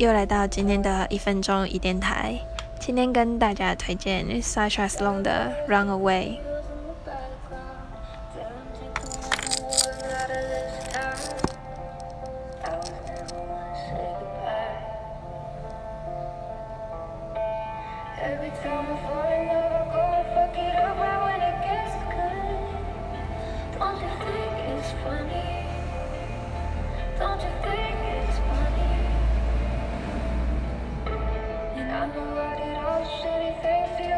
又来到今天的一分钟一电台。今天跟大家推荐 Sasha Sloan 的《Run Away》。Every time I Everybody loves silly things